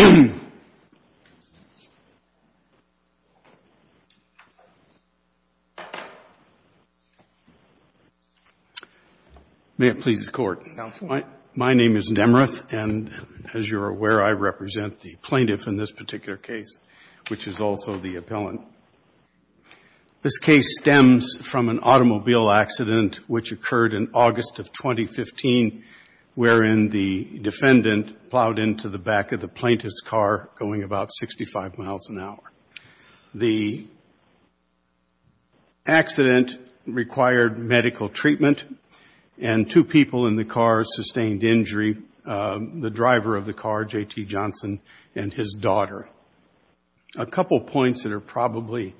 May it please the Court. My name is Demarest, and as you're aware, I represent the plaintiff in this particular case, which is also the appellant. This case stems from an automobile accident which occurred in August of 2015, wherein the defendant plowed into the back of the plaintiff's car going about 65 miles an hour. The accident required medical treatment, and two people in the car sustained injury, um, the driver of the car, J.T. Johnson, and his daughter. A couple points that are probably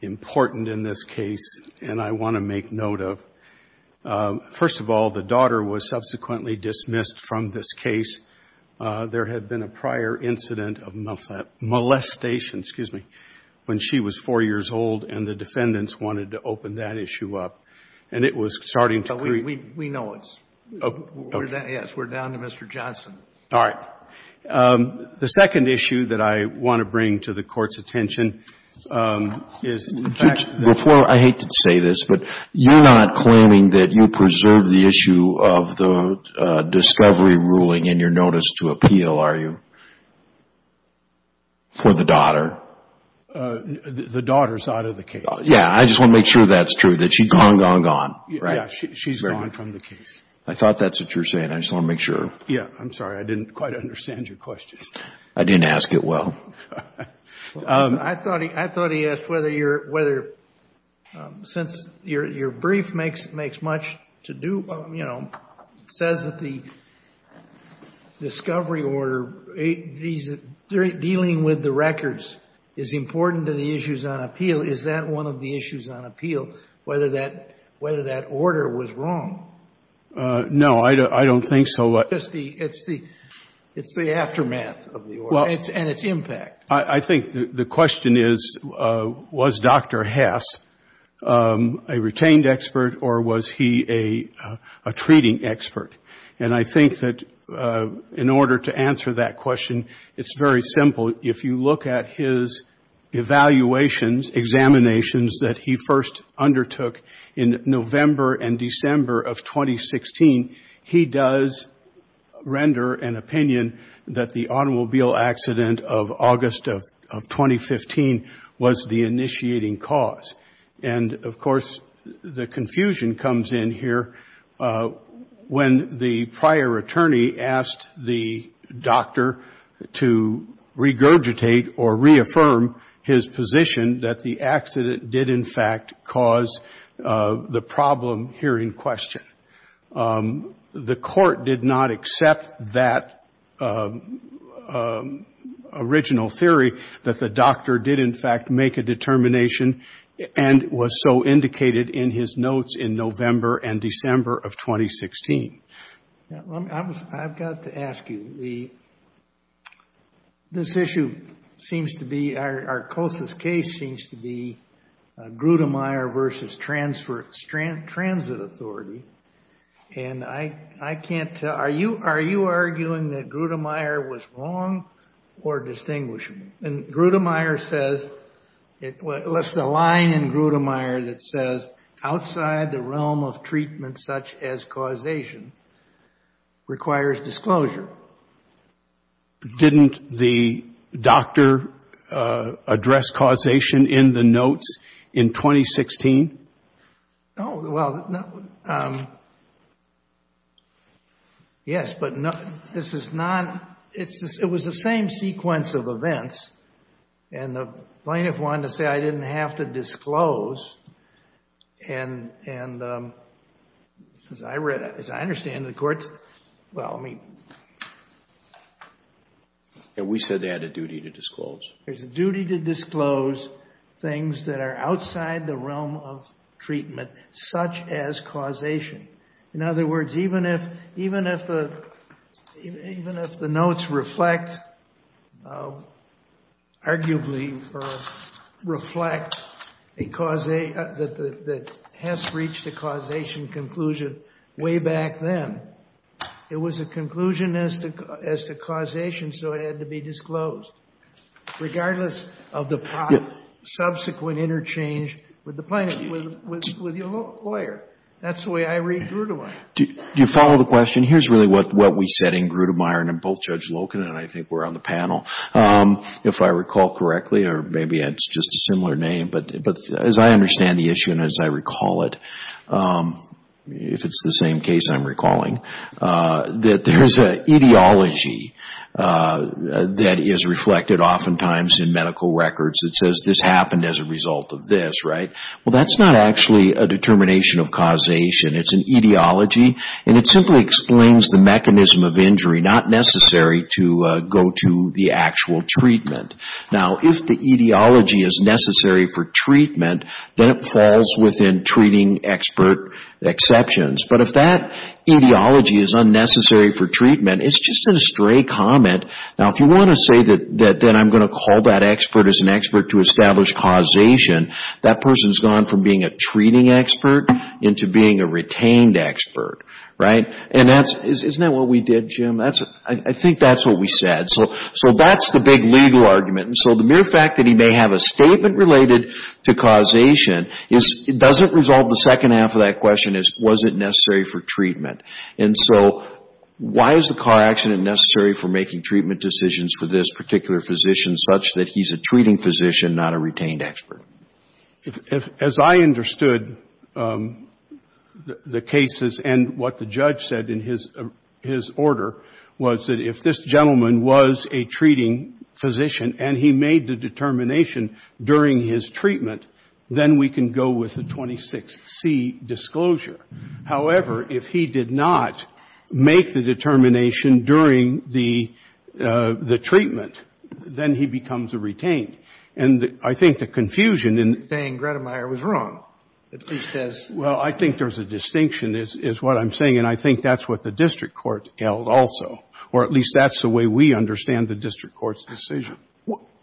important in this case, and I want to make note of. Um, first of all, the daughter was subsequently dismissed from this case. Uh, there had been a prior incident of molestation, excuse me, when she was four years old, and the defendants wanted to open that issue up. And it was starting to create We know it's, oh, yes, we're down to Mr. Johnson. All right. Um, the second issue that I want to bring to the Court's attention um, is the fact that Before, I hate to say this, but you're not claiming that you preserved the issue of the uh, discovery ruling in your notice to appeal, are you, for the daughter? Uh, the daughter's out of the case. Yeah, I just want to make sure that's true, that she's gone, gone, gone. right? Yeah, she's gone from the case. I thought that's what you're saying. I just want to make sure. Yeah, I'm sorry. I didn't quite understand your question. I didn't ask it well. Um, I thought he asked whether you're, whether, um, since your brief makes much to do, um, you know, says that the discovery order, eh, dealing with the records, is important to the issues on appeal. Is that one of the issues on appeal, whether that order was wrong? Uh, no, I don't think so. It's the aftermath of the order and its impact. I think the question is, uh, was Dr. Hess um, a retained expert or was he a uh, treating expert? And I think that in order to answer that question, it's very simple. If you look at his evaluations, examinations that he first undertook in November and December of 2016, he does render an opinion that the automobile accident of August of 2015 was the initiating cause. And, of course, the confusion comes in here uh, when the prior attorney asked the doctor to regurgitate or reaffirm his position that the accident did, in fact, cause uh, the problem here in question. Um, the court did not accept that um, um, original theory that the doctor did, in fact, make a determination and was so indicated in his notes in November and December of 2016. I've got to ask you, the this issue seems to be, our closest case seems to be uh, Grudemeyer versus Transit Authority. And I can't tell, are you arguing that Grudemeyer was wrong or distinguishable? And Grudemeyer says, what's the line in Grudemeyer that says, outside the realm of treatment such as causation requires disclosure? Didn't the doctor address causation in the notes in 2016? Oh, well, um yes, but no this is not, It's. it was the same sequence of events. And the plaintiff wanted to say I didn't have to disclose. And and um as I read as I understand the court's, well, I mean. And we said they had a duty to disclose. There's a duty to disclose things that are outside the realm of treatment such as causation. In other words, even if even if the notes reflect, uh, arguably reflect a causation, uh, that Hess reached a causation conclusion way back then, It was a conclusion as to as to causation, so it had to be disclosed, regardless of the subsequent interchange with the plaintiff, with with your lawyer. That's the way I read Grudemeyer. Do you follow the question? Here's really what we said in Grudemeyer, and both Judge Loken and I think were on the panel, um, if I recall correctly, or maybe it's just a similar name. But as I understand the issue and as I recall it, um, if it's the same case I'm recalling, uh, that there's an etiology uh, that is reflected oftentimes in medical records that says this happened as a result of this, right? Well, that's not actually a determination of causation. It's an etiology, and it simply explains the mechanism of injury, not necessary to uh, go to the actual treatment. Now, if the etiology is necessary for treatment, then it falls within treating expert exceptions. But if that etiology is unnecessary for treatment, it's just a stray comment. Now, if you want to say that that then I'm going to call that expert as an expert to establish causation, that person's gone from being a treating expert into being a retained expert, right? And that's, isn't that what we did, Jim? That's, I think that's what we said. So so that's the big legal argument. And so the mere fact that he may have a statement related to causation is it doesn't resolve the second half of that question, is, was it necessary for treatment? And so why is the car accident necessary for making treatment decisions for this particular physician such that he's a treating physician, not a retained expert? As I understood um, the cases and what the judge said in uh, his order was that if this gentleman was a treating physician and he made the determination during his treatment, then we can go with the 26C disclosure. However, if he did not make the determination during the uh, the treatment, then he becomes a retained. And I think the confusion in Saying Gretemeyer was wrong, at least as Well, I think there's a distinction is is what I'm saying, and I think that's what the district court held also, or at least that's the way we understand the district court's decision.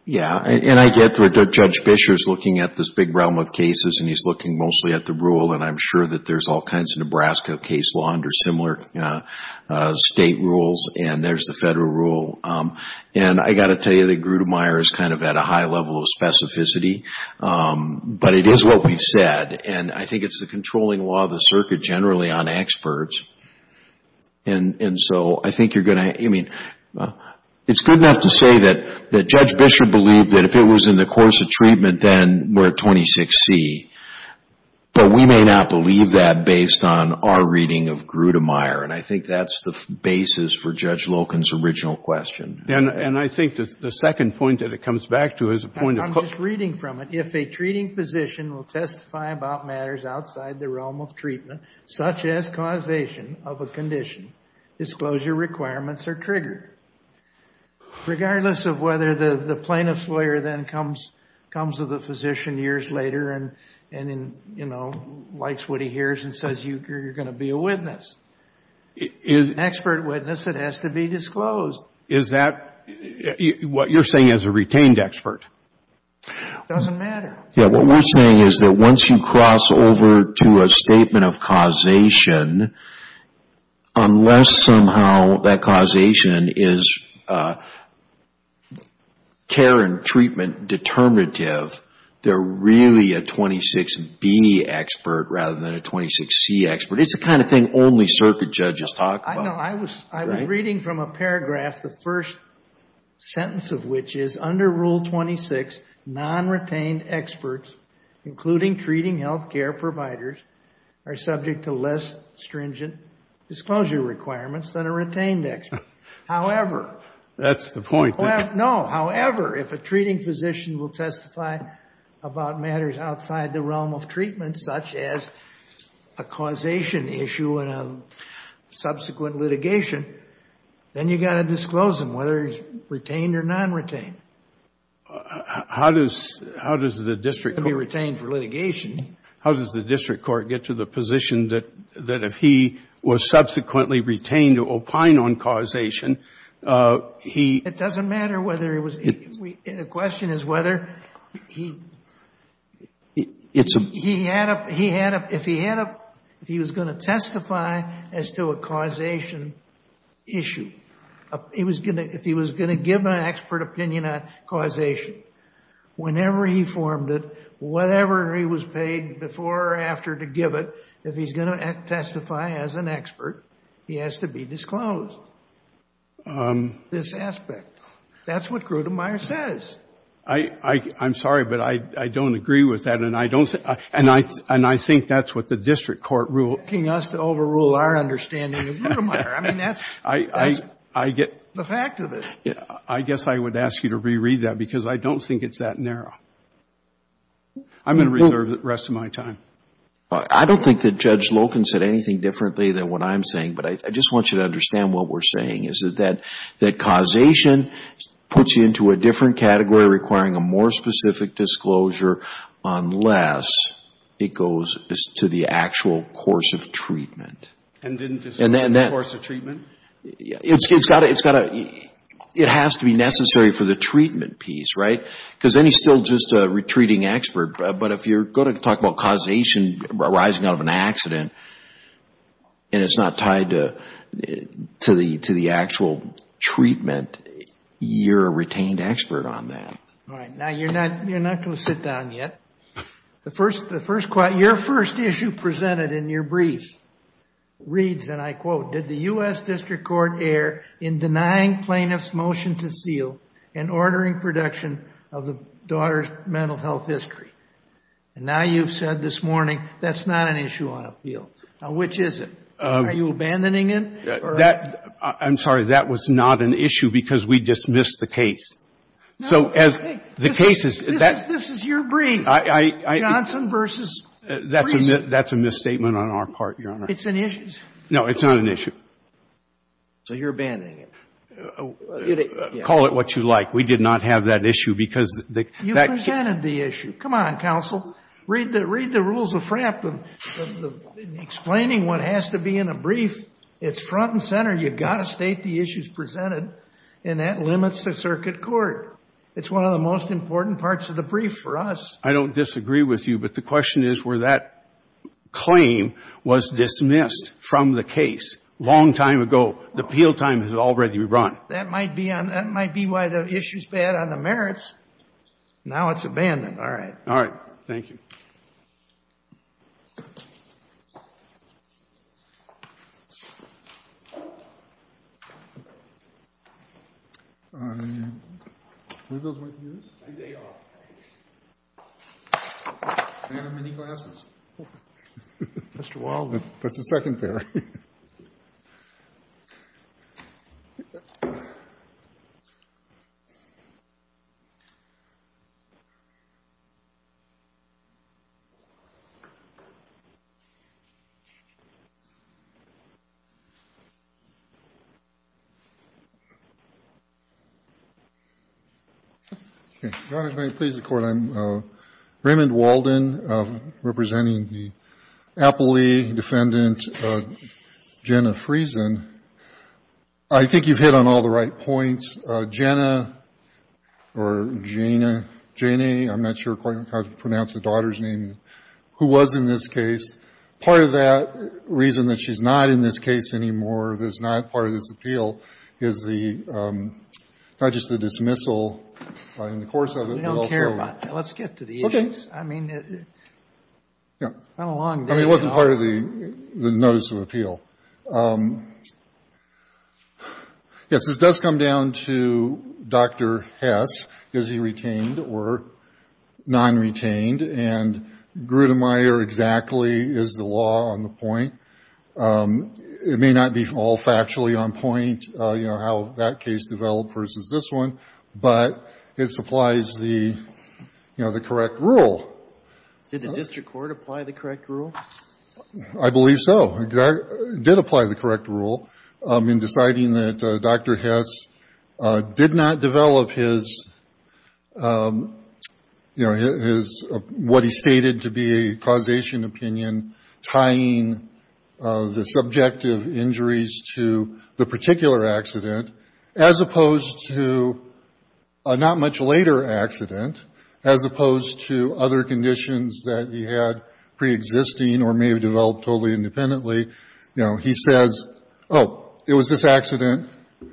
Yeah, and I get that Judge Fischer's looking at this big realm of cases and he's looking mostly at the rule, and I'm sure that there's all kinds of Nebraska case law under similar uh, uh, state rules, and there's the federal rule. Um, and I got to tell you that Gretemeyer is kind of at a high level of specificity, um, but it is what we've said, and I think it's the controlling law of the circuit generally on experts. And and so I think you're going to, I mean, uh, it's good enough to say that Judge Fischer believed that if it was in the course of treatment, then we're at 26C, but we may not believe that based on our reading of Gretemeyer, and I think that's the basis for Judge Loken's original question. And I think the second point that it comes back to is a point of I'm just reading from it. If a treating physician will testify about matters outside the realm of treatment, such as causation of a condition, disclosure requirements are triggered. Regardless of whether the plaintiff's lawyer then comes comes to the physician years later and, and in you know, likes what he hears and says you're going to be a witness. An expert witness, it has to be disclosed. Is that what you're saying as a retained expert? Doesn't matter. Yeah, what we're saying is that once you cross over to a statement of causation, unless somehow that causation is uh, care and treatment determinative, they're really a 26B expert rather than a 26C expert. It's the kind of thing only circuit judges talk about. I know. I was I was reading from a paragraph, the first sentence of which is, under Rule 26, non-retained experts, including treating health care providers, are subject to less stringent disclosure requirements than a retained expert. However. That's the point. No. However, if a treating physician will testify about matters outside the realm of treatment, such as a causation issue in a subsequent litigation, then you've got to disclose them, whether he's retained or non-retained. How does the district court. Be retained for litigation. How does the district court get to the position that that if he was subsequently retained to opine on causation. Uh, it doesn't matter whether it was. The question is whether he. It's a. He had a. He had a. If he had a. If he was going to testify as to a causation issue, he was going to if he was going to give an expert opinion on causation, whenever he formed it, whatever he was paid before or after to give it, if he's going to testify as an expert, he has to be disclosed. Um, this aspect. That's what Grudemeyer says. I'm sorry, but I don't agree with that. And I don't — uh, and I—and I think that's what the district court ruled. You're asking us to overrule our understanding of Grudemeyer. I mean, that's the fact of it. I guess I would ask you to reread that because I don't think it's that narrow. I'm going to reserve the rest of my time. I don't think that Judge Loken said anything differently than what I'm saying, but I just want you to understand what we're saying, is that that causation puts you into a different category requiring a more specific disclosure unless it goes to the actual course of treatment. And didn't disclose the course of treatment? It's got to, it has to be necessary for the treatment piece, right? Because then he's still just a retreating expert. But if you're going to talk about causation arising out of an accident and it's not tied to the actual treatment, you're a retained expert on that. All right. Now, you're not going to sit down yet. The first, your first issue presented in your brief reads, and I quote, did the U.S. District Court err in denying plaintiff's motion to seal and ordering production of the daughter's mental health history? And now you've said this morning that's not an issue on appeal. Now, which is it? Um, Are you abandoning it? Uh, I'm sorry. That was not an issue because we dismissed the case. So as the case is. This is your brief. Johnson versus. That's a misstatement on our part, Your Honor. It's an issue. No, it's not an issue. So you're abandoning it. Uh, uh, call it what you like. We did not have that issue because the. You presented the issue. Come on, counsel. Read the rules of FRAP. Explaining what has to be in a brief. It's front and center. You've got to state the issues presented. And that limits the circuit court. It's one of the most important parts of the brief for us. I don't disagree with you. But the question is where that claim was dismissed from the case long time ago. The appeal time has already run. That might be on that might be why the issue's bad on the merits. Now it's abandoned. All right. All right. Thank you. They are. I have many glasses. Mr. Walden. That's the second pair. Your Honor, may it please the Court. I'm uh, Raymond Walden, uh, representing the appellee defendant, uh, Jenna Friesen. I think you've hit on all the right points. Jenna, or Jana, I'm not sure quite how to pronounce the daughter's name, who was in this case. Part of that reason that she's not in this case anymore, that's not part of this appeal, is um, not just the dismissal uh, in the course of it, but also. We don't care about that. Let's get to the issues. I mean, it's been a long day. I mean, it wasn't part of the notice of appeal. Um, yes, this does come down to Dr. Hess. Is he retained or non-retained? And Grudemeyer exactly is the law on the point. Um, it may not be all factually on point, uh, you know, how that case developed versus this one, but it supplies the, you know, the correct rule. Did the district court apply the correct rule? I believe so. It did apply the correct rule um, in deciding that uh, Dr. Hess uh, did not develop his, um, you know, his, what he stated to be a causation opinion tying Uh, the subjective injuries to the particular accident, as opposed to a not much later accident, as opposed to other conditions that he had preexisting or may have developed totally independently. You know, he says, oh, it was this accident, you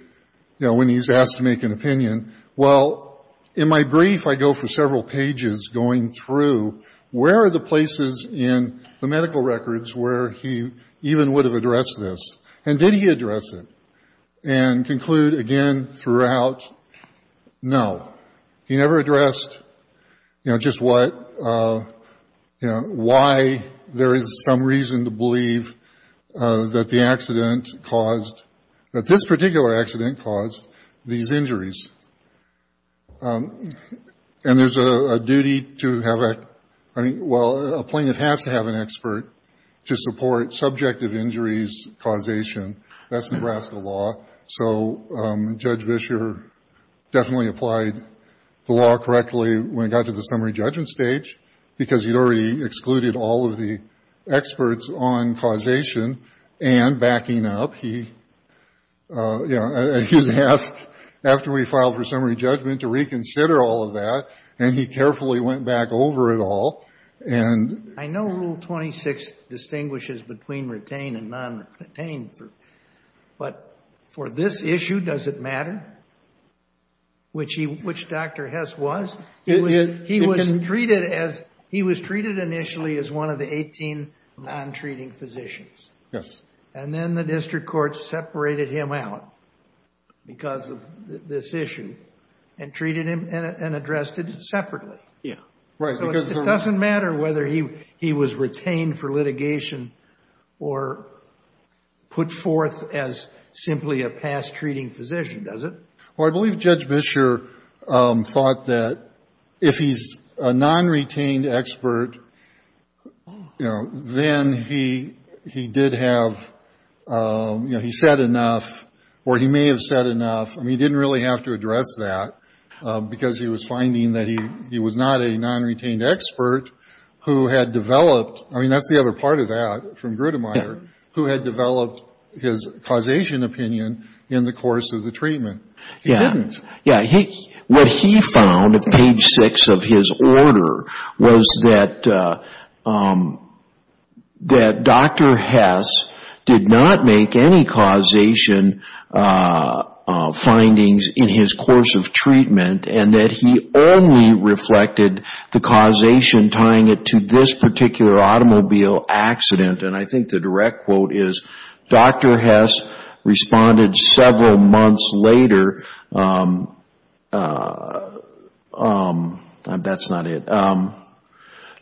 know, when he's asked to make an opinion. Well, in my brief, I go for several pages going through where are the places in the medical records where he even would have addressed this, and did he address it? And conclude again throughout, no. He never addressed, you know, just what, uh, you know, why there is some reason to believe uh, that the accident caused, that this particular accident caused these injuries. Um, and there's a duty to have a, I mean, well, a plaintiff has to have an expert to support subjective injuries causation. That's Nebraska law. So um, Judge Buescher definitely applied the law correctly when it got to the summary judgment stage, because he'd already excluded all of the experts on causation and backing up. He, uh, you know, he was asked after we filed for summary judgment to reconsider all of that, and he carefully went back over it all. And I know Rule 26 distinguishes between retained and non-retained, but for this issue, does it matter which which Dr. Hess was? He was treated as, he was treated initially as one of the 18 non-treating physicians. Yes. And then the district court separated him out because of this issue and treated him and addressed it separately. Yeah. Right. So it doesn't matter whether he was retained for litigation or put forth as simply a past treating physician, does it? Well, I believe Judge Buescher um, thought that if he's a non-retained expert, you know, then he he did have, um, you know, he said enough, or he may have said enough. I mean, he didn't really have to address that Uh, because he was finding that he was not a non-retained expert who had developed, I mean, that's the other part of that from Grudemeyer, who had developed his causation opinion in the course of the treatment. He didn't. Yeah. He what he found at page six of his order was that uh, um, that Dr. Hess did not make any causation uh, Uh, findings in his course of treatment and that he only reflected the causation tying it to this particular automobile accident. And I think the direct quote is, Dr. Hess responded several months later, um, uh, um, uh, that's not it. Um,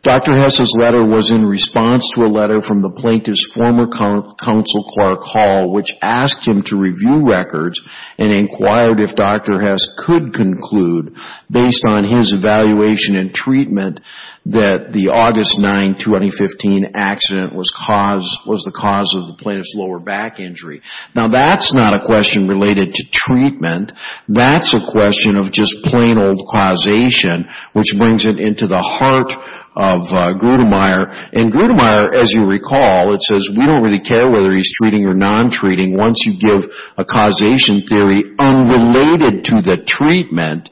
Dr. Hess's letter was in response to a letter from the plaintiff's former counsel, Clark Hall, which asked him to review records and inquired if Dr. Hess could conclude, based on his evaluation and treatment, that the August 9, 2015 accident was cause was the cause of the plaintiff's lower back injury. Now, that's not a question related to treatment. That's a question of just plain old causation, which brings it into the heart Uh, Grudemeyer. And Grudemeyer, as you recall, it says we don't really care whether he's treating or non-treating. Once you give a causation theory unrelated to the treatment,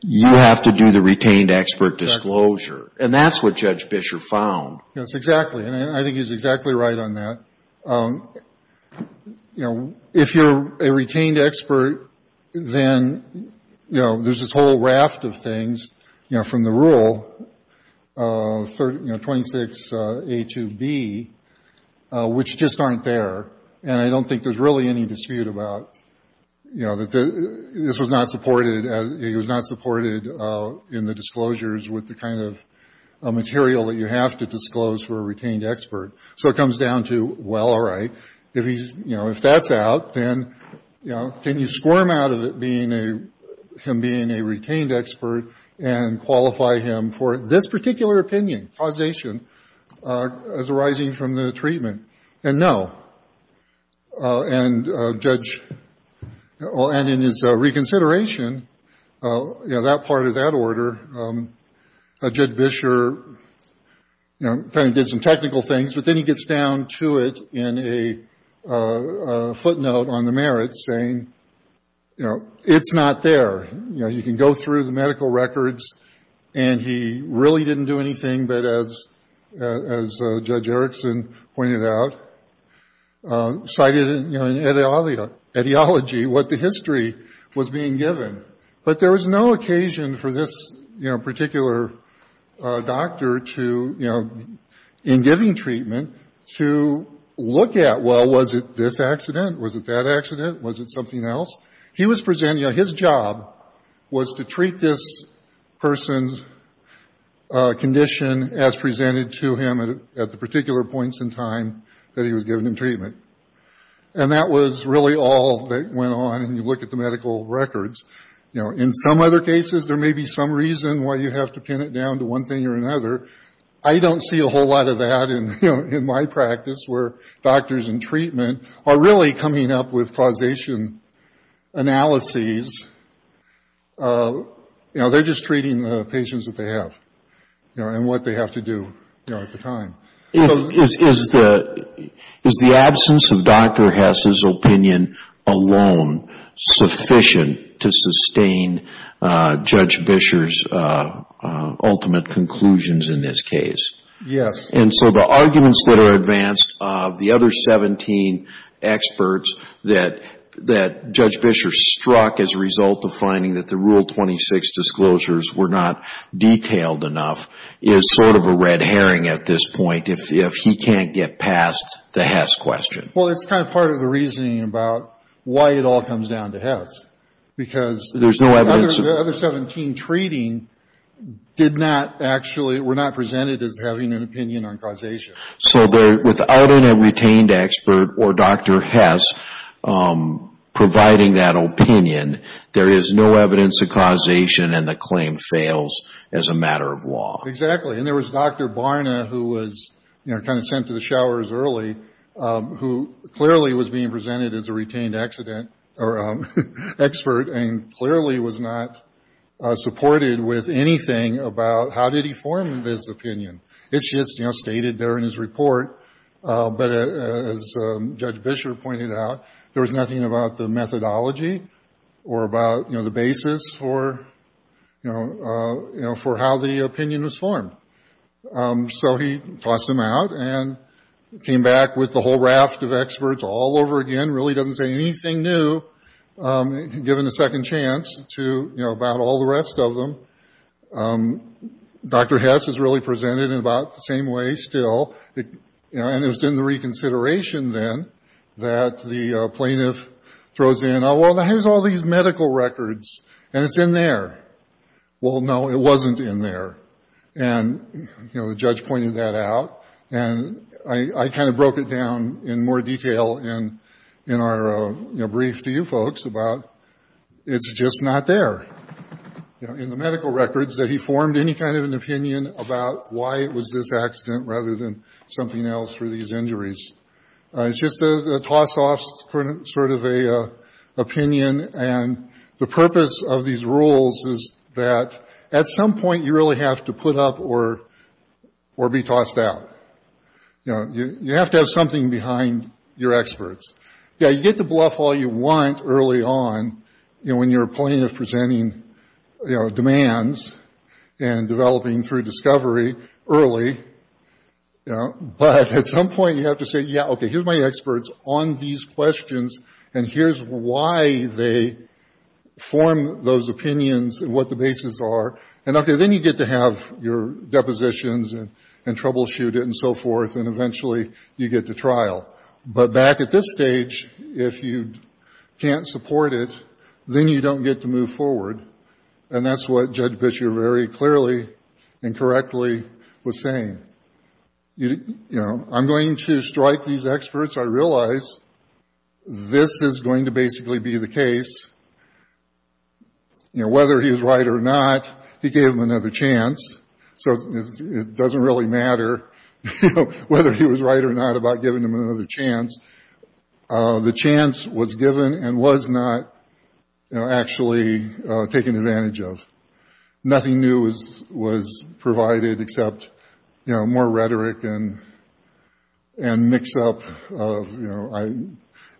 you have to do the retained expert disclosure. And that's what Judge Buescher found. Yes, exactly. And I think he's exactly right on that. Um, you know, if you're a retained expert, then, you know, there's this whole raft of things, you know, from the rule, Uh, 26A2B, uh, uh, which just aren't there. And I don't think there's really any dispute about, you know, that this was not supported, it was not supported in the disclosures with the kind of material that you have to disclose for a retained expert. So it comes down to, well, all right, if he's, you know, if that's out, then, you know, can you squirm out of it being a, him being a retained expert and qualify him for this particular opinion, causation, uh, as arising from the treatment? And no. Uh, and uh, Judge, and in his reconsideration, you know, that part of that order, um, Judge Buescher, you know, kind of did some technical things, but then he gets down to it in a footnote on the merits saying, you know, it's not there. You know, you can go through the medical records, and he really didn't do anything, but as as, uh, Judge Erickson pointed out, uh cited in you know in etiology what the history was being given. But there was no occasion for this you know, particular uh doctor to, you know, in giving treatment, to look at, well, was it this accident? Was it that accident? Was it something else? He was presenting, his job was to treat this person's uh condition as presented to him at the particular points in time that he was giving him treatment. And that was really all that went on. And you look at the medical records, you know, in some other cases, there may be some reason why you have to pin it down to one thing or another. I don't see a whole lot of that in in my practice where doctors in treatment are really coming up with causation analyses. Uh, you know, they're just treating the patients that they have, you know, and what they have to do, you know, at the time. Is the absence of Dr. Hess's opinion alone sufficient to sustain uh, Judge Buescher's uh, uh, ultimate conclusions in this case? Yes. And so the arguments that are advanced of the other 17 experts that that Judge Buescher struck as a result of finding that the Rule 26 disclosures were not detailed enough is sort of a red herring at this point if if he can't get past the Hess question. Well, it's kind of part of the reasoning about why it all comes down to Hess. Because There's no evidence the other 17 treating did not actually, were not presented as having an opinion on causation. So without a retained expert or Dr. Hess um, providing that opinion, there is no evidence of causation and the claim fails as a matter of law. Exactly. And there was Dr. Barna who was, you know, kind of sent to the showers early, Um, who clearly was being presented as a retained accident or um, expert and clearly was not uh, supported with anything about how did he form this opinion. It's just, you know, stated there in his report. Uh, but uh, as um, Judge Buescher pointed out, there was nothing about the methodology or about, you know, the basis for, you know, uh you know for how the opinion was formed. So he tossed them out and came back with the whole raft of experts all over again, really doesn't say anything new, um, given a second chance to, you know, about all the rest of them. Um, Dr. Hess is really presented in about the same way still. And it was in the reconsideration then that the uh, plaintiff throws in, oh, well, here's all these medical records and it's in there. Well, no, it wasn't in there. And, you know, the judge pointed that out. And I kind of broke it down in more detail in our uh, brief to you folks about it's just not there. In the medical records that he formed any kind of an opinion about why it was this accident rather than something else for these injuries. Uh, it's just a toss-off sort of a uh, opinion. And the purpose of these rules is that at some point you really have to put up or be tossed out. You know, you have to have something behind your experts. Yeah, you get to bluff all you want early on, you know, when you're a plaintiff presenting, you know, demands and developing through discovery early. You know, but at some point you have to say, yeah, okay, here's my experts on these questions and here's why they form those opinions and what the basis are. And, okay, then you get to have your depositions and troubleshoot it and so forth and eventually you get to trial. But back at this stage, if you can't support it, then you don't get to move forward. And that's what Judge Buescher very clearly and correctly was saying. You know, I'm going to strike these experts. I realize this is going to basically be the case. You know, whether he was right or not, he gave them another chance. So it doesn't really matter, whether he was right or not about giving him another chance. Uh, the chance was given and was not, actually uh, taken advantage of. Nothing new was was provided except, you know, more rhetoric and and mix-up of, you know, I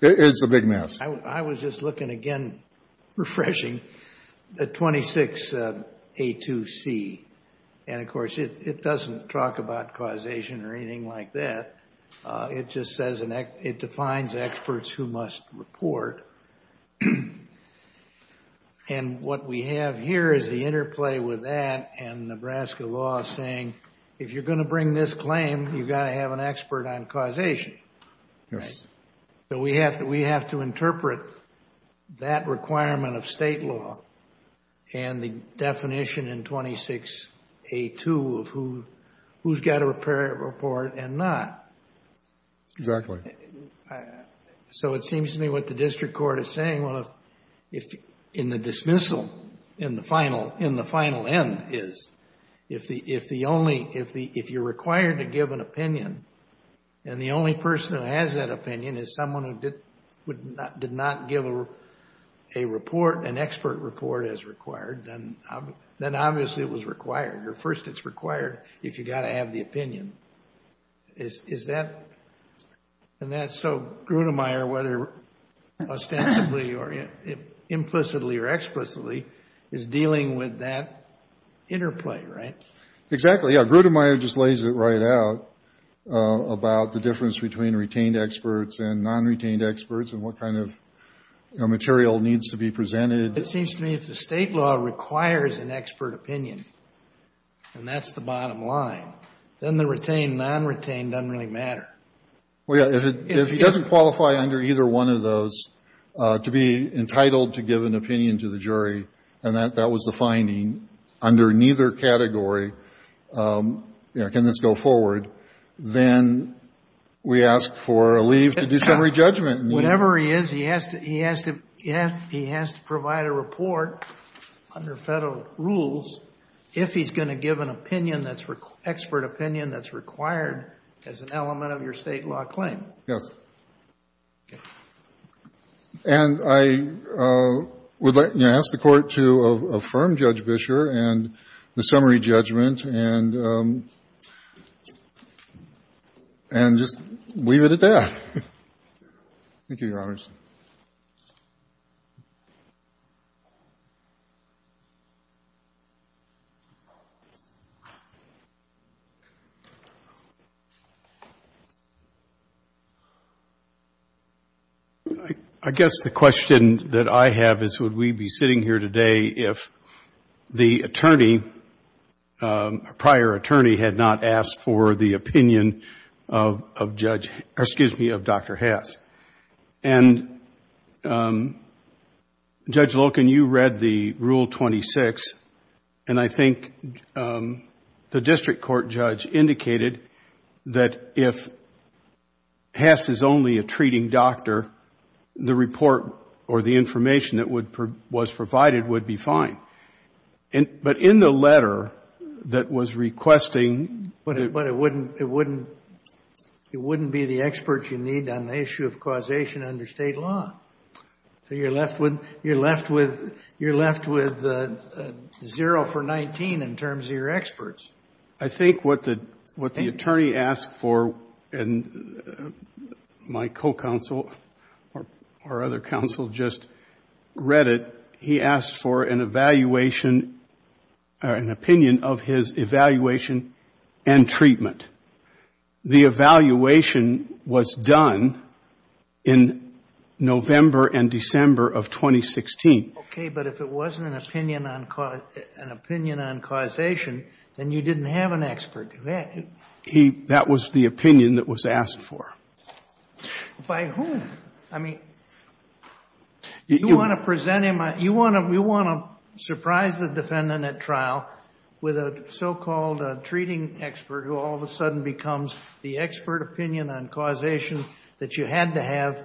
it's a big mess. I was just looking again, refreshing, at 26A2C. And, of course, it doesn't talk about causation or anything like that. Uh, it just says it defines experts who must report. And what we have here is the interplay with that and Nebraska law saying if you're going to bring this claim, you've got to have an expert on causation. Yes. So we have to we have to interpret that requirement of state law and the definition in 26A2 of who's got to report and not. Exactly. So it seems to me what the district court is saying, well, if if in the dismissal, in the final in the final end is, if the if the only if the if you're required to give an opinion and the only person who has that opinion is someone who did would not did not give a report, an expert report as required, then obviously it was required. Or first it's required if you've got to have the opinion. Is that, and that's so Grunemeyer, whether ostensibly or implicitly or explicitly, is dealing with that interplay, right? Exactly. Yeah. Grunemeyer just lays it right out uh, about the difference between retained experts and non-retained experts and what kind of material needs to be presented. It seems to me if the state law requires an expert opinion, and that's the bottom line, then the retained, non-retained doesn't really matter. Well, yeah, if he doesn't qualify under either one of those uh, to be entitled to give an opinion to the jury, and that was the finding, under neither category, um, can this go forward, then we ask for a leave to do summary judgment. Whatever he is, he has to provide a report under federal rules if he's going to give an opinion that's, expert opinion that's required as an element of your state law claim. Yes. And I uh, would ask the Court to affirm Judge Buescher and the summary judgment and um, just leave it at that. Thank you, Your Honors. I guess the question that I have is would we be sitting here today if the attorney, um, a prior attorney, had not asked for the opinion of of Judge, excuse me, of Dr. Hess. And um, Judge Loken, you read the Rule 26, and I think um, the district court judge indicated that if Hess is only a treating doctor, the report or the information that would, was provided would be fine. But in the letter that was requesting But but it wouldn't it wouldn't be the expert you need on the issue of causation under state law. So you're left with you're left with you're left with uh, uh, zero for 19 in terms of your experts. I think what the what the attorney asked for, and uh, my co-counsel or or other counsel just read it, he asked for an evaluation, an opinion of his evaluation and treatment. The evaluation was done in November and December of 2016. Okay, but if it wasn't an opinion on an opinion on causation, then you didn't have an expert. He that was the opinion that was asked for. By whom? I mean, you want to present him, you wanna you want to surprise the defendant at trial with a so-called uh, treating expert who all of a sudden becomes the expert opinion on causation that you had to have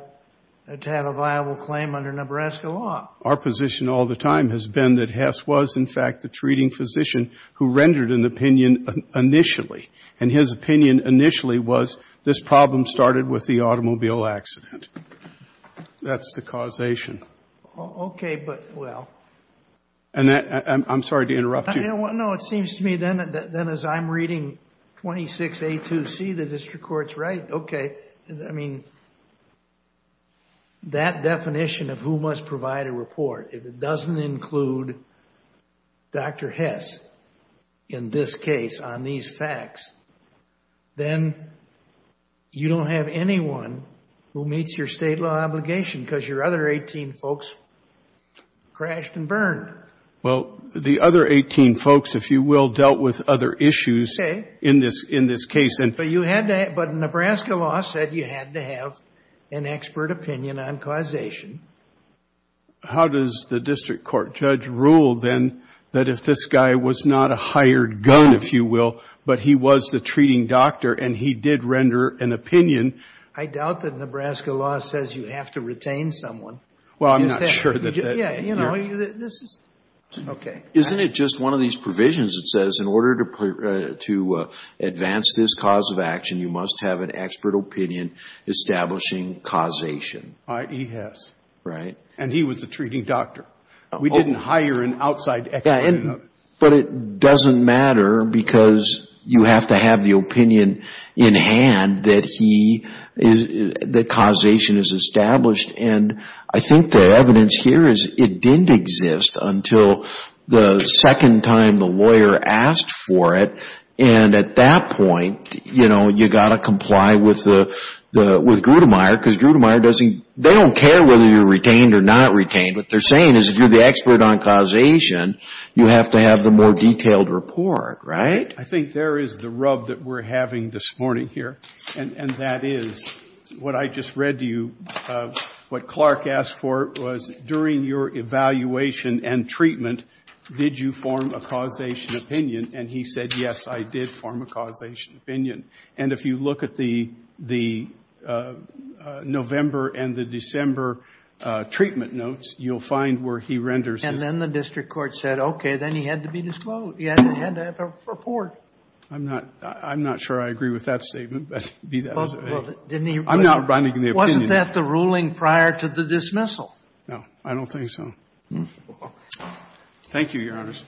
uh, to have a viable claim under Nebraska law. Our position all the time has been that Hess was, in fact, the treating physician who rendered an opinion initially. And his opinion initially was this problem started with the automobile accident. That's the causation. Okay, but, well. And I'm sorry to interrupt you. No, it seems to me then as I'm reading 26A2C, the district court's right. Okay, I mean, that definition of who must provide a report, if it doesn't include Dr. Hess in this case on these facts, then you don't have anyone who meets your state law obligation because your other 18 folks crashed and burned. Well, the other 18 folks, if you will, dealt with other issues in this, in this case. But you had to, but Nebraska law said you had to have an expert opinion on causation. how does the district court judge rule then that if this guy was not a hired gun, if you will, but he was the treating doctor and he did render an opinion? I doubt that Nebraska law says you have to retain someone. Well, I'm not sure that that. Yeah, you know, this is, okay. Isn't it just one of these provisions that says in order to, uh, to uh, advance this cause of action, you must have an expert opinion establishing causation, I.e. Hess. right? And he was a treating doctor. We Oh. didn't hire an outside expert. But it doesn't matter because you have to have the opinion in hand that he is, that causation is established. And I think the evidence here is it didn't exist until the second time the lawyer asked for it. And at that point, you know, you gotta comply with the, with Grudemeyer, because Grudemeyer doesn't, they don't care whether you're retained or not retained. What they're saying is if you're the expert on causation, you have to have the more detailed report, right? I think there is the rub that we're having this morning here, and, and that is what I just read to you. Uh, what Clark asked for was during your evaluation and treatment, did you form a causation opinion? And he said, yes, I did form a causation opinion. And if you look at the, the Uh, uh, November and the December uh, treatment notes, you'll find where he renders And then the district court said, okay, then he had to be disclosed. He had to, have a report. I'm not, I- I'm not sure I agree with that statement, but be that as it may. I'm not running the opinion. Wasn't that the ruling prior to the dismissal? No, I don't think so. Hmm. Thank you, Your Honors.